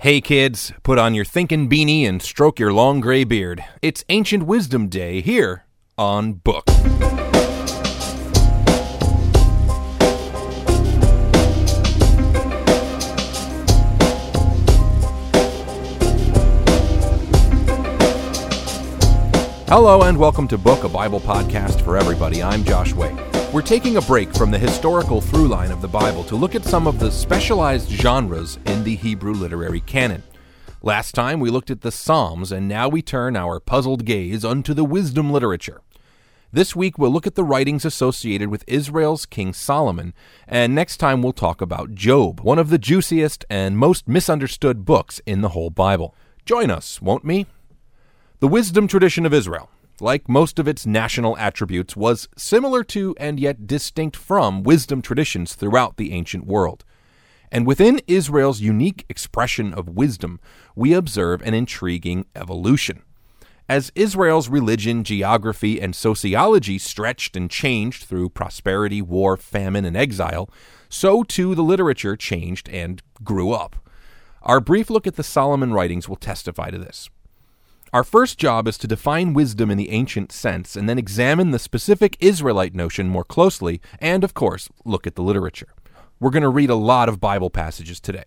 Hey kids, put on your thinking beanie and stroke your long gray beard. It's Ancient Wisdom Day here on Book. Hello and welcome to Book, a Bible podcast for everybody. I'm Josh Way. We're taking a break from the historical through line of the Bible to look at some of the specialized genres in the Hebrew literary canon. Last time we looked at the Psalms, and now we turn our puzzled gaze unto the wisdom literature. This week we'll look at the writings associated with Israel's King Solomon, and next time we'll talk about Job, one of the juiciest and most misunderstood books in the whole Bible. Join us, won't me? The wisdom tradition of Israel, like most of its national attributes, was similar to and yet distinct from wisdom traditions throughout the ancient world. And within Israel's unique expression of wisdom, we observe an intriguing evolution. As Israel's religion, geography, and sociology stretched and changed through prosperity, war, famine, and exile, so too the literature changed and grew up. Our brief look at the Solomon writings will testify to this. Our first job is to define wisdom in the ancient sense and then examine the specific Israelite notion more closely and, of course, look at the literature. We're going to read a lot of Bible passages today.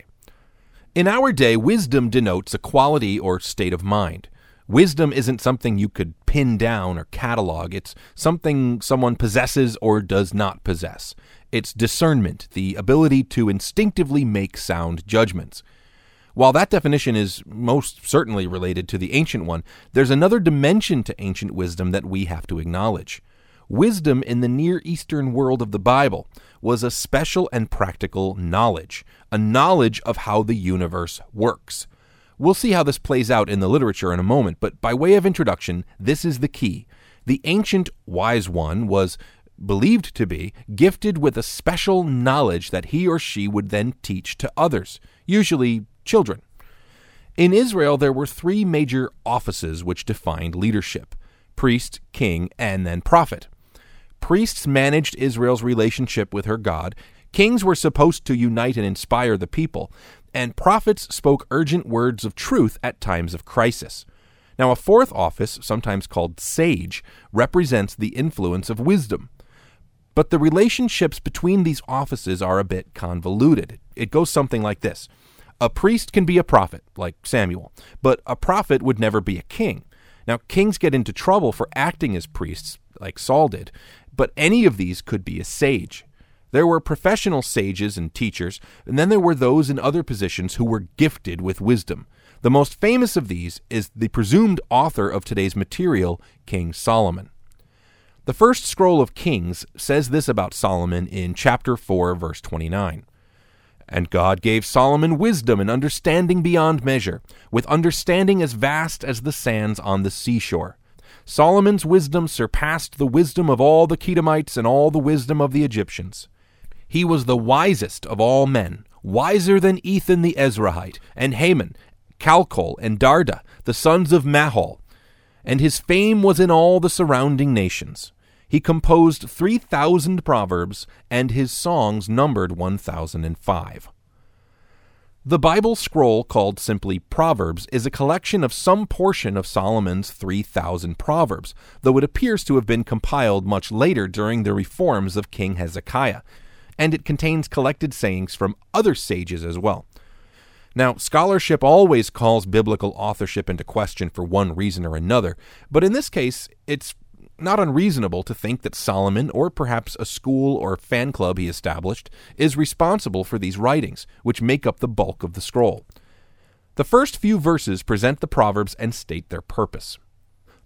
In our day, wisdom denotes a quality or state of mind. Wisdom isn't something you could pin down or catalog. It's something someone possesses or does not possess. It's discernment, the ability to instinctively make sound judgments. While that definition is most certainly related to the ancient one, there's another dimension to ancient wisdom that we have to acknowledge. Wisdom in the Near Eastern world of the Bible was a special and practical knowledge, a knowledge of how the universe works. We'll see how this plays out in the literature in a moment, but by way of introduction, this is the key. The ancient wise one was believed to be gifted with a special knowledge that he or she would then teach to others, usually children. In Israel, there were three major offices which defined leadership priest, king, and then prophet. Priests managed Israel's relationship with her God, kings were supposed to unite and inspire the people, and prophets spoke urgent words of truth at times of crisis. Now, a fourth office, sometimes called sage, represents the influence of wisdom. But the relationships between these offices are a bit convoluted. It goes something like this a priest can be a prophet, like Samuel, but a prophet would never be a king. Now, kings get into trouble for acting as priests, like Saul did, but any of these could be a sage. There were professional sages and teachers, and then there were those in other positions who were gifted with wisdom. The most famous of these is the presumed author of today's material, King Solomon. The first scroll of Kings says this about Solomon in chapter 4, verse 29. And God gave Solomon wisdom and understanding beyond measure, with understanding as vast as the sands on the seashore. Solomon's wisdom surpassed the wisdom of all the Kedemites and all the wisdom of the Egyptians. He was the wisest of all men, wiser than Ethan the Ezrahite, and Haman, Calcol, and Darda, the sons of Mahol. And his fame was in all the surrounding nations. He composed 3,000 proverbs, and his songs numbered 1,005. The Bible scroll, called simply Proverbs, is a collection of some portion of Solomon's 3,000 proverbs, though it appears to have been compiled much later during the reforms of King Hezekiah, and it contains collected sayings from other sages as well. Now, scholarship always calls biblical authorship into question for one reason or another, but in this case, it's not unreasonable to think that Solomon, or perhaps a school or fan club he established, is responsible for these writings, which make up the bulk of the scroll. The first few verses present the Proverbs and state their purpose.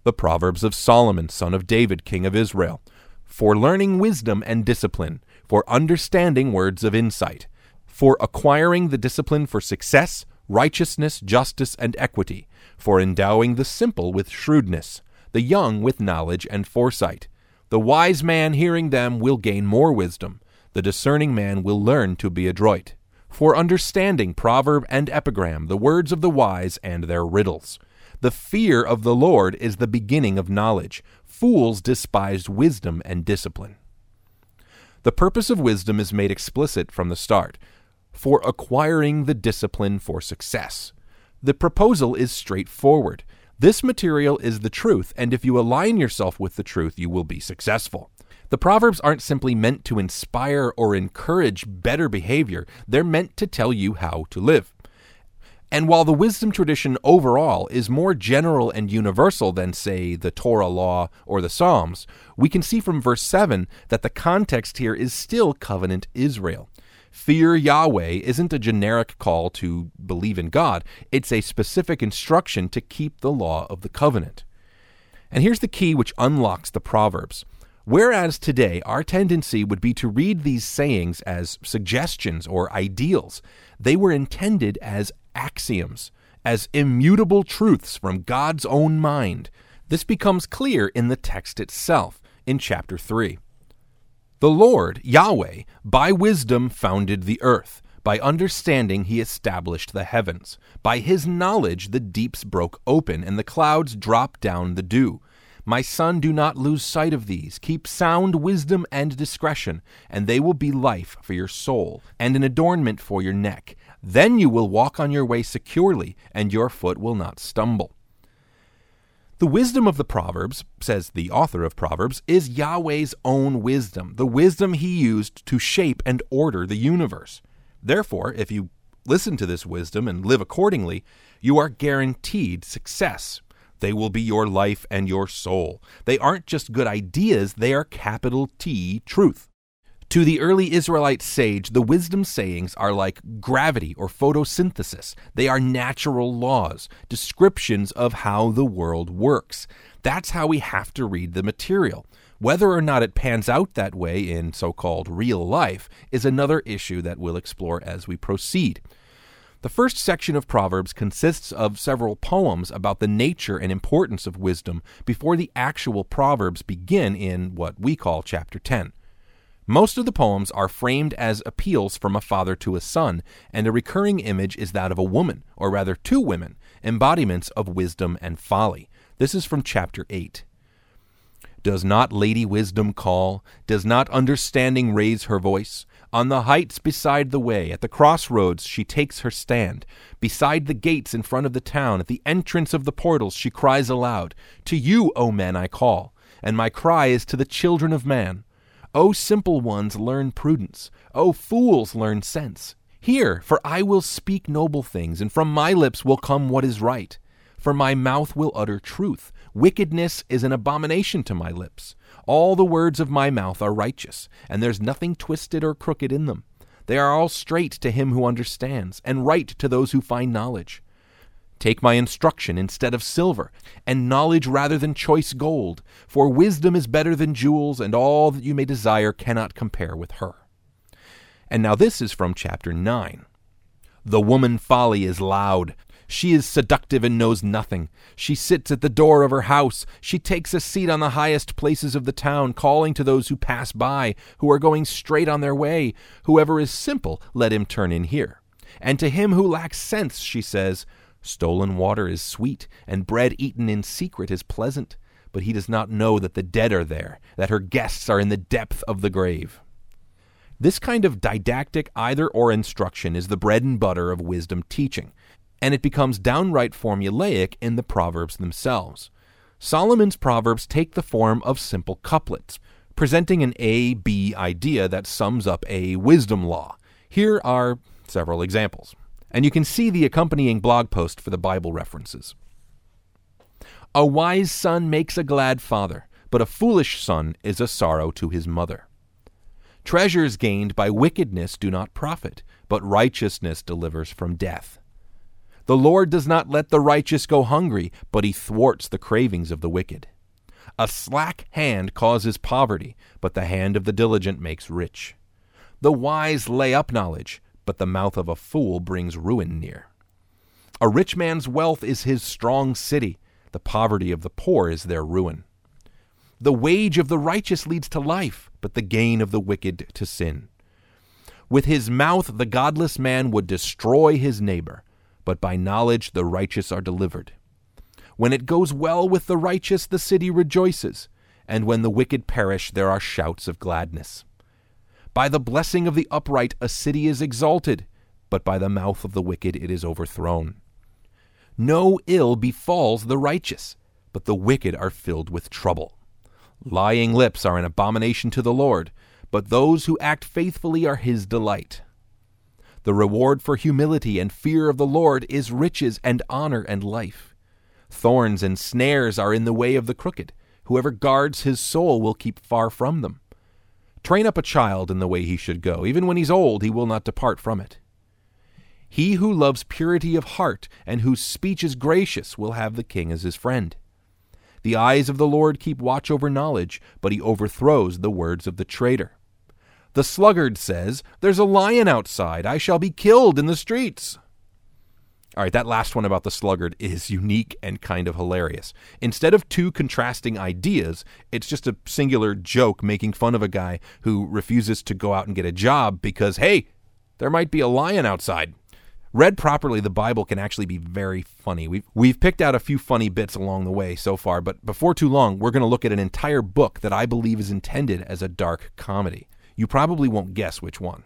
The Proverbs of Solomon, son of David, king of Israel, for learning wisdom and discipline, for understanding words of insight, for acquiring the discipline for success, righteousness, justice, and equity, for endowing the simple with shrewdness the young with knowledge and foresight. The wise man hearing them will gain more wisdom. The discerning man will learn to be adroit. For understanding proverb and epigram, the words of the wise and their riddles. The fear of the Lord is the beginning of knowledge. Fools despise wisdom and discipline. The purpose of wisdom is made explicit from the start for acquiring the discipline for success. The proposal is straightforward. This material is the truth, and if you align yourself with the truth, you will be successful. The Proverbs aren't simply meant to inspire or encourage better behavior, they're meant to tell you how to live. And while the wisdom tradition overall is more general and universal than, say, the Torah law or the Psalms, we can see from verse 7 that the context here is still covenant Israel. Fear Yahweh isn't a generic call to believe in God, it's a specific instruction to keep the law of the covenant. And here's the key which unlocks the Proverbs. Whereas today our tendency would be to read these sayings as suggestions or ideals, they were intended as axioms, as immutable truths from God's own mind. This becomes clear in the text itself, in chapter 3. The Lord, Yahweh, by wisdom founded the earth. By understanding he established the heavens. By his knowledge the deeps broke open, and the clouds dropped down the dew. My son, do not lose sight of these. Keep sound wisdom and discretion, and they will be life for your soul, and an adornment for your neck. Then you will walk on your way securely, and your foot will not stumble. The wisdom of the Proverbs, says the author of Proverbs, is Yahweh's own wisdom, the wisdom he used to shape and order the universe. Therefore, if you listen to this wisdom and live accordingly, you are guaranteed success. They will be your life and your soul. They aren't just good ideas, they are capital T truth. To the early Israelite sage, the wisdom sayings are like gravity or photosynthesis. They are natural laws, descriptions of how the world works. That's how we have to read the material. Whether or not it pans out that way in so called real life is another issue that we'll explore as we proceed. The first section of Proverbs consists of several poems about the nature and importance of wisdom before the actual Proverbs begin in what we call chapter 10. Most of the poems are framed as appeals from a father to a son, and a recurring image is that of a woman, or rather two women, embodiments of wisdom and folly. This is from chapter 8. Does not Lady Wisdom call? Does not Understanding raise her voice? On the heights beside the way, at the crossroads, she takes her stand. Beside the gates in front of the town, at the entrance of the portals, she cries aloud, To you, O men, I call, and my cry is to the children of man. O simple ones, learn prudence. O fools, learn sense. Hear, for I will speak noble things, and from my lips will come what is right. For my mouth will utter truth. Wickedness is an abomination to my lips. All the words of my mouth are righteous, and there's nothing twisted or crooked in them. They are all straight to him who understands, and right to those who find knowledge. Take my instruction instead of silver, and knowledge rather than choice gold, for wisdom is better than jewels, and all that you may desire cannot compare with her. And now this is from chapter 9. The woman folly is loud. She is seductive and knows nothing. She sits at the door of her house. She takes a seat on the highest places of the town, calling to those who pass by, who are going straight on their way. Whoever is simple, let him turn in here. And to him who lacks sense, she says, Stolen water is sweet, and bread eaten in secret is pleasant, but he does not know that the dead are there, that her guests are in the depth of the grave. This kind of didactic either or instruction is the bread and butter of wisdom teaching, and it becomes downright formulaic in the Proverbs themselves. Solomon's Proverbs take the form of simple couplets, presenting an A B idea that sums up a wisdom law. Here are several examples and you can see the accompanying blog post for the Bible references. A wise son makes a glad father, but a foolish son is a sorrow to his mother. Treasures gained by wickedness do not profit, but righteousness delivers from death. The Lord does not let the righteous go hungry, but he thwarts the cravings of the wicked. A slack hand causes poverty, but the hand of the diligent makes rich. The wise lay up knowledge, but the mouth of a fool brings ruin near. A rich man's wealth is his strong city, the poverty of the poor is their ruin. The wage of the righteous leads to life, but the gain of the wicked to sin. With his mouth the godless man would destroy his neighbor, but by knowledge the righteous are delivered. When it goes well with the righteous, the city rejoices, and when the wicked perish, there are shouts of gladness. By the blessing of the upright a city is exalted, but by the mouth of the wicked it is overthrown. No ill befalls the righteous, but the wicked are filled with trouble. Lying lips are an abomination to the Lord, but those who act faithfully are his delight. The reward for humility and fear of the Lord is riches and honor and life. Thorns and snares are in the way of the crooked. Whoever guards his soul will keep far from them. Train up a child in the way he should go. Even when he's old, he will not depart from it. He who loves purity of heart and whose speech is gracious will have the king as his friend. The eyes of the Lord keep watch over knowledge, but he overthrows the words of the traitor. The sluggard says, There's a lion outside. I shall be killed in the streets. All right, that last one about the sluggard is unique and kind of hilarious. Instead of two contrasting ideas, it's just a singular joke making fun of a guy who refuses to go out and get a job because, hey, there might be a lion outside. Read properly, the Bible can actually be very funny. We've, we've picked out a few funny bits along the way so far, but before too long, we're going to look at an entire book that I believe is intended as a dark comedy. You probably won't guess which one.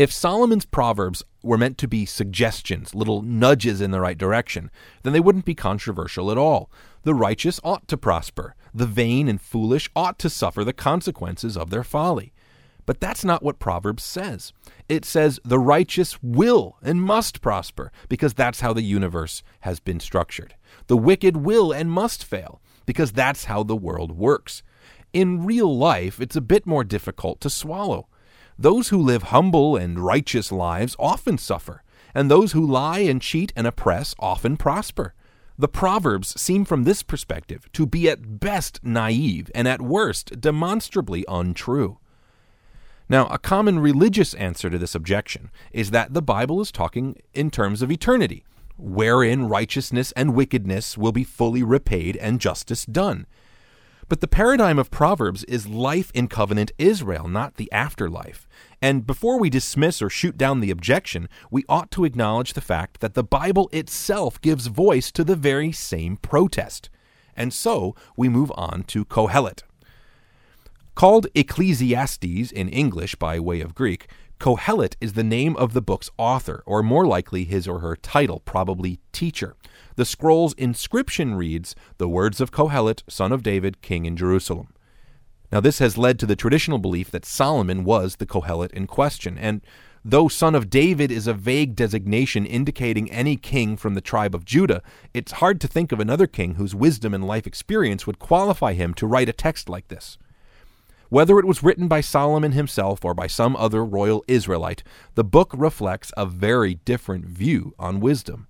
If Solomon's Proverbs were meant to be suggestions, little nudges in the right direction, then they wouldn't be controversial at all. The righteous ought to prosper. The vain and foolish ought to suffer the consequences of their folly. But that's not what Proverbs says. It says the righteous will and must prosper, because that's how the universe has been structured. The wicked will and must fail, because that's how the world works. In real life, it's a bit more difficult to swallow. Those who live humble and righteous lives often suffer, and those who lie and cheat and oppress often prosper. The Proverbs seem from this perspective to be at best naive and at worst demonstrably untrue. Now, a common religious answer to this objection is that the Bible is talking in terms of eternity, wherein righteousness and wickedness will be fully repaid and justice done. But the paradigm of Proverbs is life in covenant Israel, not the afterlife. And before we dismiss or shoot down the objection, we ought to acknowledge the fact that the Bible itself gives voice to the very same protest. And so we move on to Kohelet. Called Ecclesiastes in English by way of Greek, Kohelet is the name of the book's author, or more likely his or her title, probably teacher. The scroll's inscription reads, The words of Kohelet, son of David, king in Jerusalem. Now, this has led to the traditional belief that Solomon was the Kohelet in question, and though son of David is a vague designation indicating any king from the tribe of Judah, it's hard to think of another king whose wisdom and life experience would qualify him to write a text like this. Whether it was written by Solomon himself or by some other royal Israelite, the book reflects a very different view on wisdom.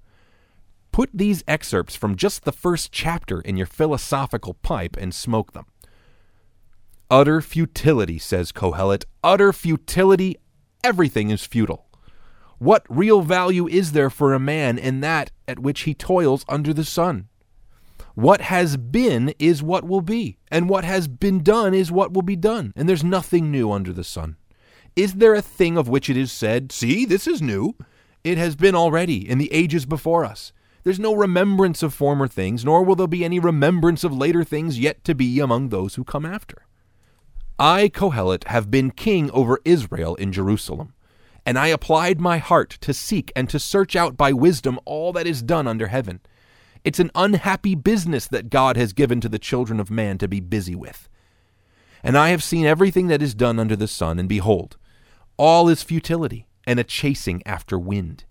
Put these excerpts from just the first chapter in your philosophical pipe and smoke them. Utter futility, says Kohelet. Utter futility. Everything is futile. What real value is there for a man in that at which he toils under the sun? What has been is what will be, and what has been done is what will be done, and there's nothing new under the sun. Is there a thing of which it is said, See, this is new? It has been already in the ages before us. There's no remembrance of former things, nor will there be any remembrance of later things yet to be among those who come after. I, Kohelet, have been king over Israel in Jerusalem, and I applied my heart to seek and to search out by wisdom all that is done under heaven. It's an unhappy business that God has given to the children of man to be busy with. And I have seen everything that is done under the sun, and behold, all is futility and a chasing after wind.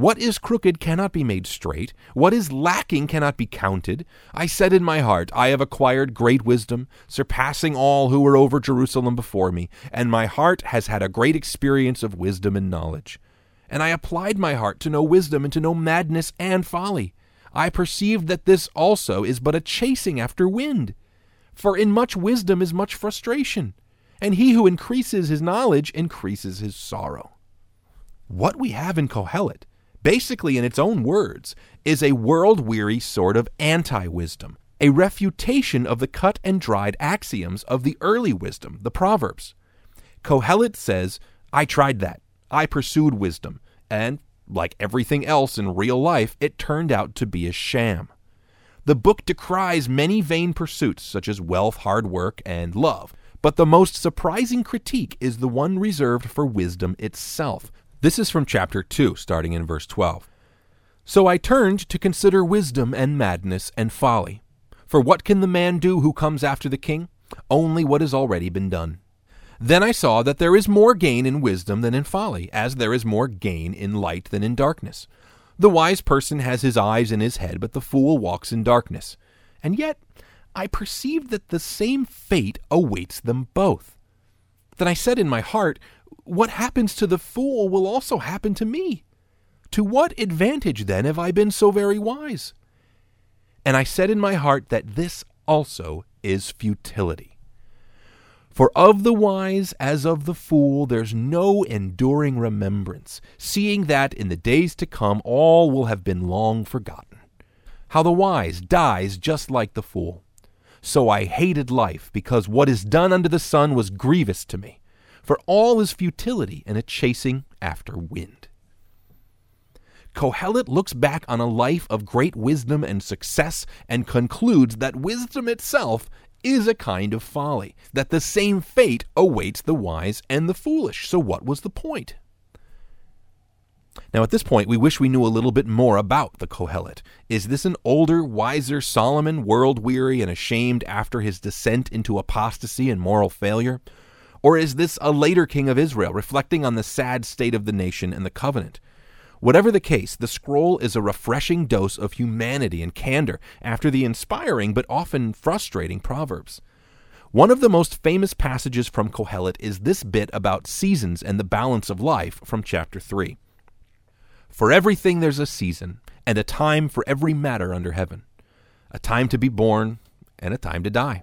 What is crooked cannot be made straight. What is lacking cannot be counted. I said in my heart, I have acquired great wisdom, surpassing all who were over Jerusalem before me, and my heart has had a great experience of wisdom and knowledge. And I applied my heart to know wisdom and to know madness and folly. I perceived that this also is but a chasing after wind. For in much wisdom is much frustration, and he who increases his knowledge increases his sorrow. What we have in Kohelet basically, in its own words, is a world weary sort of anti wisdom, a refutation of the cut and dried axioms of the early wisdom, the Proverbs. Kohelet says, I tried that. I pursued wisdom, and, like everything else in real life, it turned out to be a sham. The book decries many vain pursuits, such as wealth, hard work, and love. But the most surprising critique is the one reserved for wisdom itself, this is from chapter 2, starting in verse 12. So I turned to consider wisdom and madness and folly. For what can the man do who comes after the king? Only what has already been done. Then I saw that there is more gain in wisdom than in folly, as there is more gain in light than in darkness. The wise person has his eyes in his head, but the fool walks in darkness. And yet I perceived that the same fate awaits them both. Then I said in my heart, What happens to the fool will also happen to me. To what advantage then have I been so very wise? And I said in my heart that this also is futility. For of the wise as of the fool there's no enduring remembrance, seeing that in the days to come all will have been long forgotten. How the wise dies just like the fool. So I hated life, because what is done under the sun was grievous to me, for all is futility and a chasing after wind. Kohelet looks back on a life of great wisdom and success and concludes that wisdom itself is a kind of folly, that the same fate awaits the wise and the foolish. So, what was the point? Now, at this point, we wish we knew a little bit more about the Kohelet. Is this an older, wiser Solomon, world weary and ashamed after his descent into apostasy and moral failure? Or is this a later king of Israel, reflecting on the sad state of the nation and the covenant? Whatever the case, the scroll is a refreshing dose of humanity and candor after the inspiring but often frustrating Proverbs. One of the most famous passages from Kohelet is this bit about seasons and the balance of life from chapter 3. For everything there's a season, and a time for every matter under heaven a time to be born, and a time to die,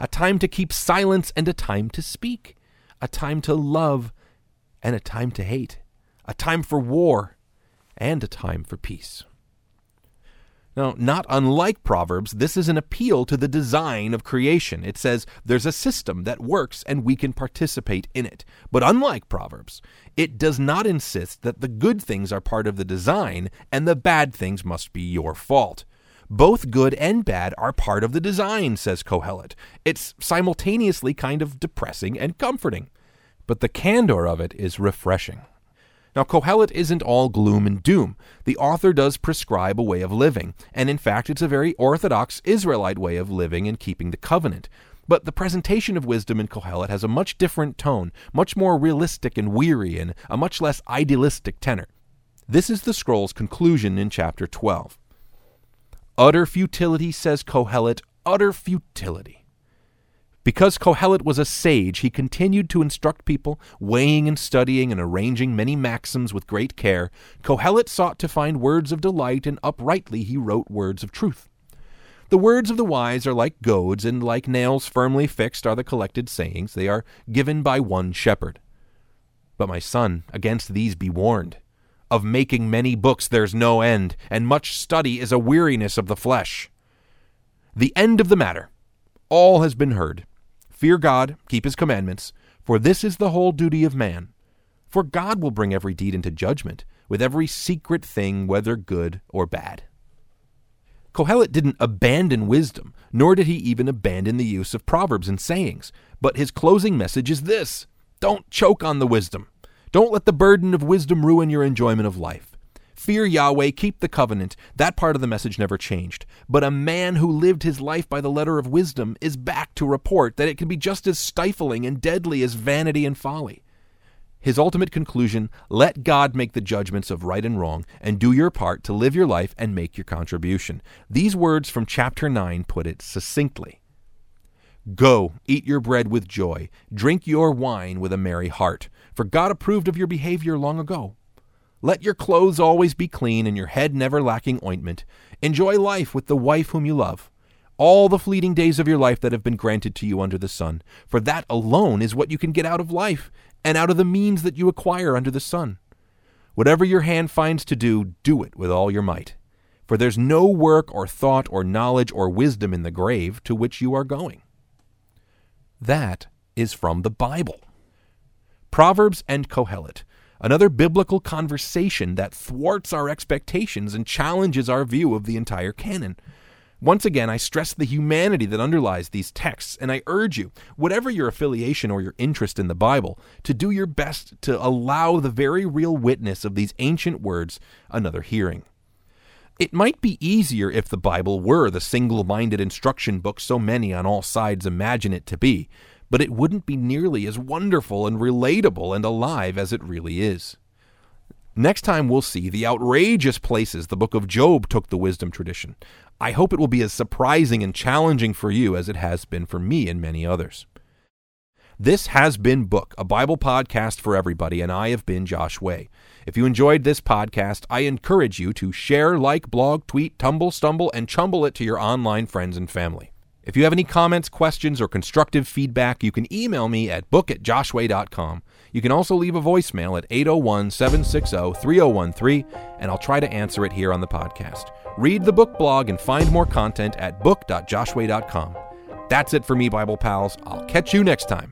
a time to keep silence and a time to speak, a time to love and a time to hate a time for war, and a time for peace. Now, not unlike Proverbs, this is an appeal to the design of creation. It says there's a system that works and we can participate in it. But unlike Proverbs, it does not insist that the good things are part of the design and the bad things must be your fault. Both good and bad are part of the design, says Kohelet. It's simultaneously kind of depressing and comforting. But the candor of it is refreshing. Now, Kohelet isn't all gloom and doom. The author does prescribe a way of living, and in fact, it's a very orthodox Israelite way of living and keeping the covenant. But the presentation of wisdom in Kohelet has a much different tone, much more realistic and weary, and a much less idealistic tenor. This is the scroll's conclusion in chapter 12. Utter futility, says Kohelet, utter futility. Because Kohelet was a sage, he continued to instruct people, weighing and studying and arranging many maxims with great care. Kohelet sought to find words of delight, and uprightly he wrote words of truth. The words of the wise are like goads, and like nails firmly fixed are the collected sayings. They are given by one shepherd. But my son, against these be warned. Of making many books there's no end, and much study is a weariness of the flesh. The end of the matter. All has been heard. Fear God, keep his commandments, for this is the whole duty of man. For God will bring every deed into judgment, with every secret thing, whether good or bad. Kohelet didn't abandon wisdom, nor did he even abandon the use of proverbs and sayings. But his closing message is this Don't choke on the wisdom. Don't let the burden of wisdom ruin your enjoyment of life. Fear Yahweh, keep the covenant. That part of the message never changed. But a man who lived his life by the letter of wisdom is back to report that it can be just as stifling and deadly as vanity and folly. His ultimate conclusion let God make the judgments of right and wrong, and do your part to live your life and make your contribution. These words from chapter 9 put it succinctly Go, eat your bread with joy, drink your wine with a merry heart, for God approved of your behavior long ago. Let your clothes always be clean and your head never lacking ointment. Enjoy life with the wife whom you love. All the fleeting days of your life that have been granted to you under the sun, for that alone is what you can get out of life and out of the means that you acquire under the sun. Whatever your hand finds to do, do it with all your might. For there's no work or thought or knowledge or wisdom in the grave to which you are going. That is from the Bible. Proverbs and Kohelet, another biblical conversation that thwarts our expectations and challenges our view of the entire canon. Once again, I stress the humanity that underlies these texts, and I urge you, whatever your affiliation or your interest in the Bible, to do your best to allow the very real witness of these ancient words another hearing. It might be easier if the Bible were the single minded instruction book so many on all sides imagine it to be, but it wouldn't be nearly as wonderful and relatable and alive as it really is. Next time, we'll see the outrageous places the book of Job took the wisdom tradition. I hope it will be as surprising and challenging for you as it has been for me and many others. This has been Book, a Bible podcast for everybody, and I have been Josh Way. If you enjoyed this podcast, I encourage you to share, like, blog, tweet, tumble, stumble, and chumble it to your online friends and family. If you have any comments, questions, or constructive feedback, you can email me at book at joshway.com. You can also leave a voicemail at 801 760 3013, and I'll try to answer it here on the podcast. Read the book blog and find more content at book.joshway.com. That's it for me, Bible pals. I'll catch you next time.